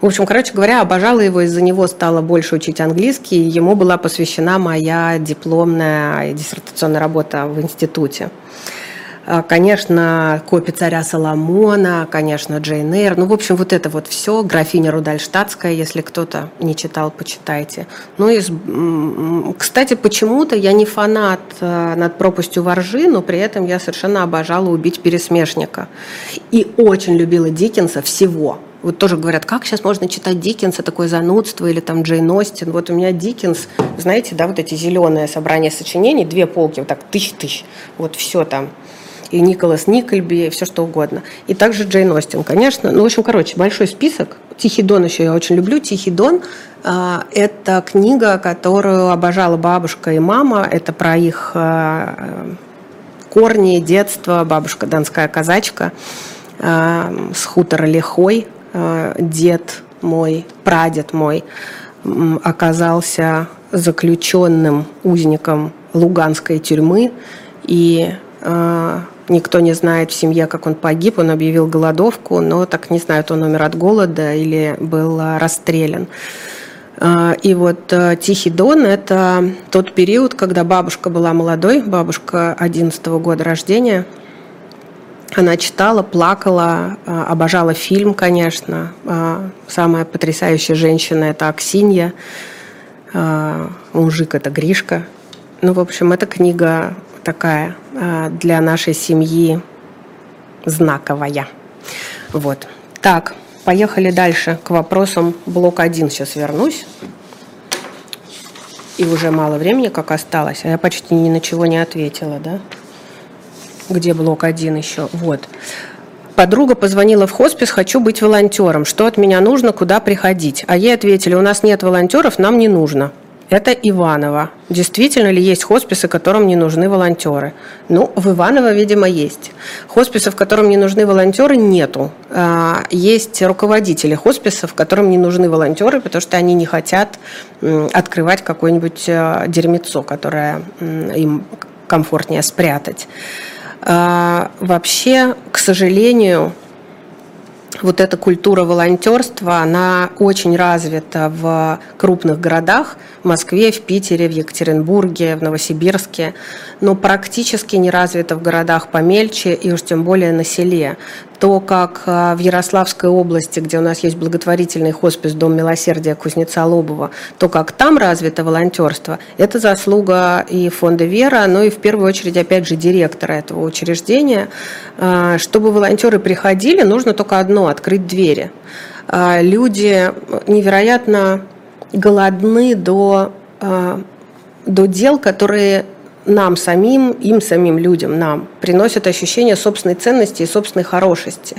В общем, короче говоря, обожала его, из-за него стала больше учить английский. Ему была посвящена моя дипломная диссертационная работа в институте. А, конечно, копи царя Соломона, конечно, Джейн Эйр. Ну, в общем, вот это вот все. Графиня Рудальштадтская, если кто-то не читал, почитайте. Ну, и, кстати, почему-то я не фанат э, над пропастью воржи, но при этом я совершенно обожала убить пересмешника. И очень любила Диккенса всего. Вот тоже говорят, как сейчас можно читать Диккенса, такое занудство, или там Джейн Остин. Вот у меня Диккенс, знаете, да, вот эти зеленые собрания сочинений, две полки, вот так, тысяч-тысяч, вот все там и Николас Никольби, и все что угодно. И также Джейн Остин, конечно. Ну, в общем, короче, большой список. «Тихий дон» еще я очень люблю. «Тихий дон» а, это книга, которую обожала бабушка и мама. Это про их а, корни, детство. Бабушка донская казачка а, с хутора Лихой. Дед мой, прадед мой оказался заключенным узником Луганской тюрьмы. И Никто не знает в семье, как он погиб. Он объявил голодовку, но так не знают, он умер от голода или был а, расстрелян. А, и вот а, Тихий Дон – это тот период, когда бабушка была молодой, бабушка 11 года рождения. Она читала, плакала, обожала фильм, конечно. Самая потрясающая женщина – это Аксинья. Мужик – это Гришка. Ну, в общем, эта книга такая а, для нашей семьи знаковая. Вот. Так, поехали дальше к вопросам блок 1. Сейчас вернусь. И уже мало времени, как осталось, а я почти ни на чего не ответила, да? Где блок 1 еще? Вот. Подруга позвонила в хоспис, хочу быть волонтером. Что от меня нужно, куда приходить? А ей ответили, у нас нет волонтеров, нам не нужно. Это Иваново. Действительно ли есть хосписы, которым не нужны волонтеры? Ну, в Иваново, видимо, есть. Хосписов, которым не нужны волонтеры, нету. А, есть руководители хосписов, которым не нужны волонтеры, потому что они не хотят открывать какое-нибудь а, дерьмецо, которое им комфортнее спрятать. А, вообще, к сожалению, вот эта культура волонтерства, она очень развита в крупных городах, в Москве, в Питере, в Екатеринбурге, в Новосибирске, но практически не развита в городах помельче и уж тем более на селе то, как а, в Ярославской области, где у нас есть благотворительный хоспис «Дом милосердия» Кузнеца Лобова, то, как там развито волонтерство, это заслуга и фонда «Вера», но и в первую очередь, опять же, директора этого учреждения. А, чтобы волонтеры приходили, нужно только одно – открыть двери. А, люди невероятно голодны до, до дел, которые нам самим, им самим людям, нам, приносят ощущение собственной ценности и собственной хорошести.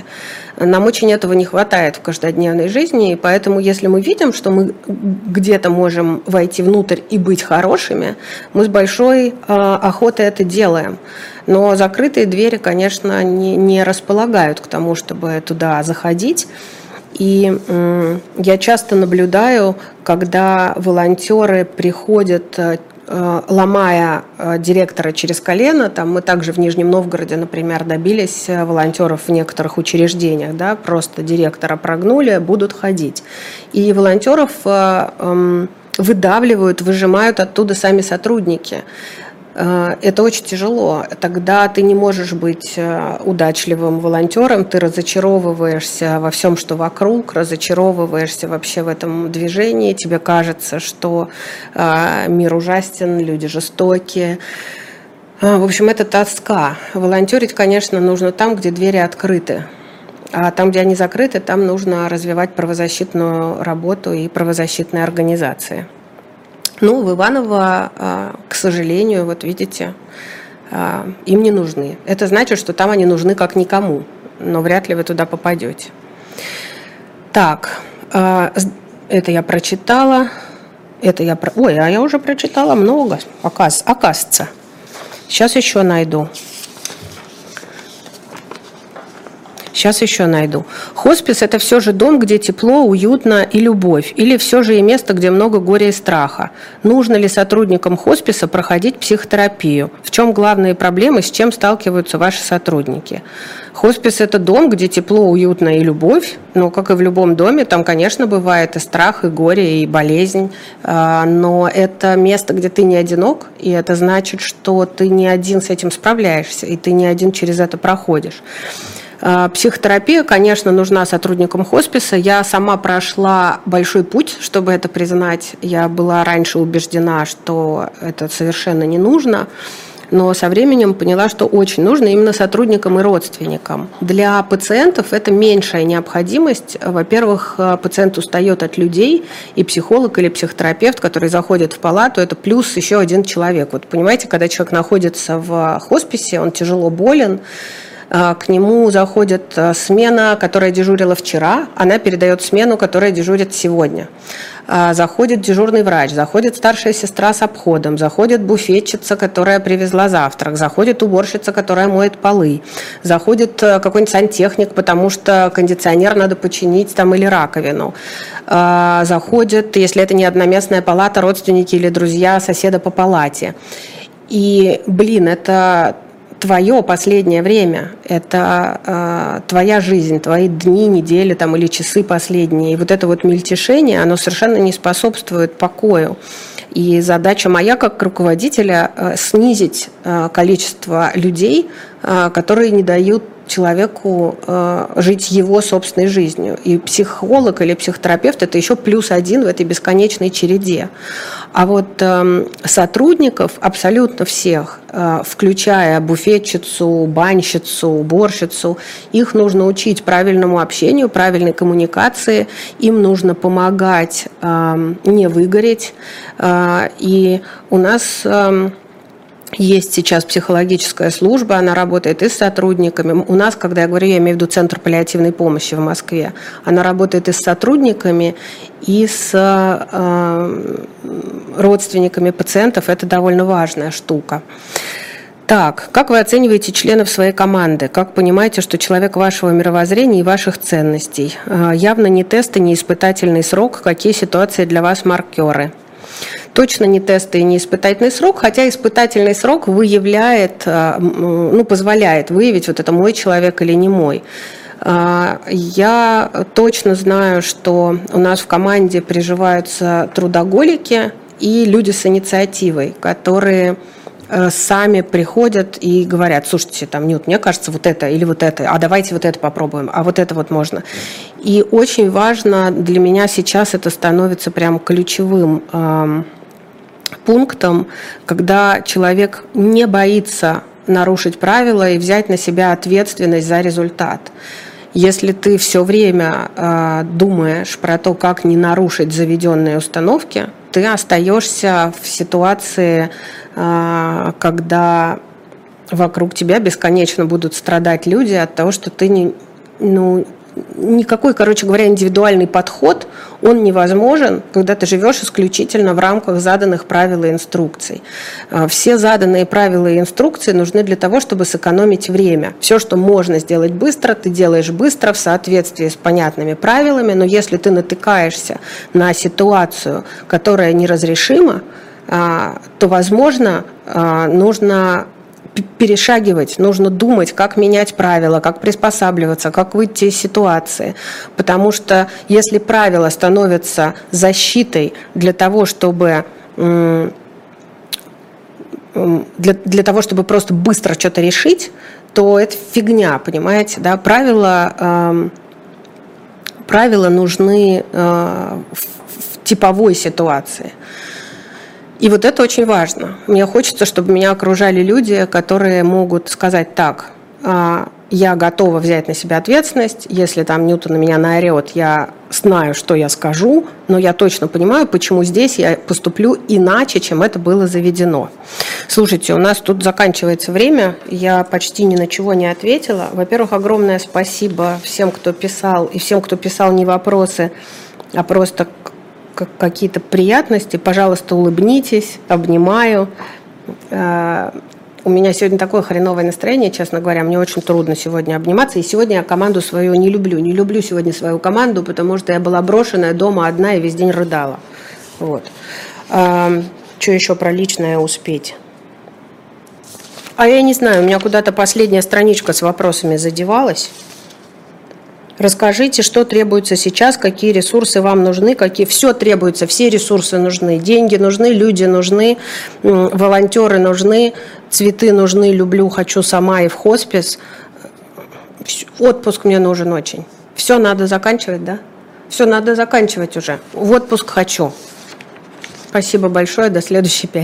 Нам очень этого не хватает в каждодневной жизни, и поэтому если мы видим, что мы где-то можем войти внутрь и быть хорошими, мы с большой э, охотой это делаем. Но закрытые двери, конечно, не, не располагают к тому, чтобы туда заходить. И я часто наблюдаю, когда волонтеры приходят э, Э, ломая э, директора через колено. Там мы также в Нижнем Новгороде, например, добились э, волонтеров в некоторых учреждениях, да, просто директора прогнули, будут ходить. И волонтеров эм, выдавливают, выжимают оттуда сами сотрудники. Э, это очень тяжело. Тогда ты не можешь быть э, удачливым волонтером, ты разочаровываешься во всем, что вокруг, разочаровываешься вообще в этом движении, тебе кажется, что э, мир ужасен, люди жестокие. В общем, это тоска. Волонтерить, конечно, нужно там, где двери открыты. А там, где они закрыты, там нужно развивать правозащитную работу и правозащитные организации. Ну, в Иваново, а, к сожалению, вот видите, а, им не нужны. Это значит, что там они нужны как никому. но вряд ли вы туда попадете. Так, э, это я прочитала. Это я... Про... Ой, а я уже прочитала много, оказ... оказывается. Сейчас еще найду. Сейчас еще найду. Хоспис – это все же дом, где тепло, уютно и любовь. Или все же и место, где много горя и страха. Нужно ли сотрудникам хосписа проходить психотерапию? В чем главные проблемы, с чем сталкиваются ваши сотрудники? Хоспис – это дом, где тепло, уютно и любовь. Но, как и в любом доме, там, конечно, бывает и страх, и горе, и болезнь. А, но это место, где ты не одинок, и это значит, что ты не один с этим справляешься, и ты не один через это проходишь. А, психотерапия, конечно, нужна сотрудникам хосписа. Я сама прошла большой путь, чтобы это признать. Я была раньше убеждена, что это совершенно не нужно но со временем поняла, что очень нужно именно сотрудникам и родственникам. Для пациентов это меньшая необходимость. Во-первых, пациент устает от людей, и психолог или психотерапевт, который заходит в палату, это плюс еще один человек. Вот понимаете, когда человек находится в хосписе, он тяжело болен, к нему заходит а, смена, которая дежурила вчера, она передает смену, которая дежурит сегодня. А, заходит дежурный врач, заходит старшая сестра с обходом, заходит буфетчица, которая привезла завтрак, заходит уборщица, которая моет полы, заходит какой-нибудь сантехник, потому что кондиционер надо починить там или раковину. Заходит, если это не одноместная палата, родственники или друзья соседа по палате. И, блин, это твое последнее время, это э, твоя жизнь, твои дни, недели там, или часы последние. И вот это вот мельтешение, оно совершенно не способствует покою. И задача моя как руководителя э, снизить э, количество людей, э, которые не дают человеку э, жить его собственной жизнью. И психолог или психотерапевт это еще плюс один в этой бесконечной череде. А вот э, сотрудников абсолютно всех, э, включая буфетчицу, банщицу, уборщицу, их нужно учить правильному общению, правильной коммуникации, им нужно помогать э, не выгореть. Э, и у нас... Э, есть сейчас психологическая служба, она работает и с сотрудниками. У нас, когда я говорю, я имею в виду Центр паллиативной помощи в Москве, она работает и с сотрудниками, и с э, родственниками пациентов. Это довольно важная штука. Так, как вы оцениваете членов своей команды? Как понимаете, что человек вашего мировоззрения и ваших ценностей? Э, явно не тесты, не испытательный срок. Какие ситуации для вас маркеры? Точно не тесты и не испытательный срок, хотя испытательный срок выявляет, э, ну, позволяет выявить, вот это мой человек или не мой. Э, я точно знаю, что у нас в команде приживаются трудоголики и люди с инициативой, которые э, сами приходят и говорят, слушайте, там, Нют, мне кажется, вот это или вот это, а давайте вот это попробуем, а вот это вот можно. И очень важно для меня сейчас это становится прям ключевым пунктом, когда человек не боится нарушить правила и взять на себя ответственность за результат. Если ты все время э, думаешь про то, как не нарушить заведенные установки, ты остаешься в ситуации, э, когда вокруг тебя бесконечно будут страдать люди от того, что ты не, ну, никакой, короче говоря, индивидуальный подход, он невозможен, когда ты живешь исключительно в рамках заданных правил и инструкций. А, все заданные правила и инструкции нужны для того, чтобы сэкономить время. Все, что можно сделать быстро, ты делаешь быстро в соответствии с понятными правилами, но если ты натыкаешься на ситуацию, которая неразрешима, а, то, возможно, а, нужно перешагивать, нужно думать, как менять правила, как приспосабливаться, как выйти из ситуации. Потому что если правила становятся защитой для того, чтобы для, для того, чтобы просто быстро что-то решить, то это фигня, понимаете, да? Правила, э, правила нужны э, в, в типовой ситуации. И вот это очень важно. Мне хочется, чтобы меня окружали люди, которые могут сказать так, «А, я готова взять на себя ответственность. Если там Ньютон на меня наорет, я знаю, что я скажу, но я точно понимаю, почему здесь я поступлю иначе, чем это было заведено. Слушайте, у нас тут заканчивается время, я почти ни на чего не ответила. Во-первых, огромное спасибо всем, кто писал, и всем, кто писал не вопросы, а просто какие-то приятности. Пожалуйста, улыбнитесь, обнимаю. Э, у меня сегодня такое хреновое настроение, честно говоря. Мне очень трудно сегодня обниматься. И сегодня я команду свою не люблю. Не люблю сегодня свою команду, потому что я была брошенная дома одна и весь день рыдала. Вот. А, что еще про личное успеть? А я не знаю, у меня куда-то последняя страничка с вопросами задевалась. Расскажите, что требуется сейчас, какие ресурсы вам нужны, какие все требуется, все ресурсы нужны, деньги нужны, люди нужны, волонтеры нужны, цветы нужны, люблю, хочу сама и в хоспис. Отпуск мне нужен очень. Все надо заканчивать, да? Все надо заканчивать уже. В отпуск хочу. Спасибо большое, до следующей пятницы.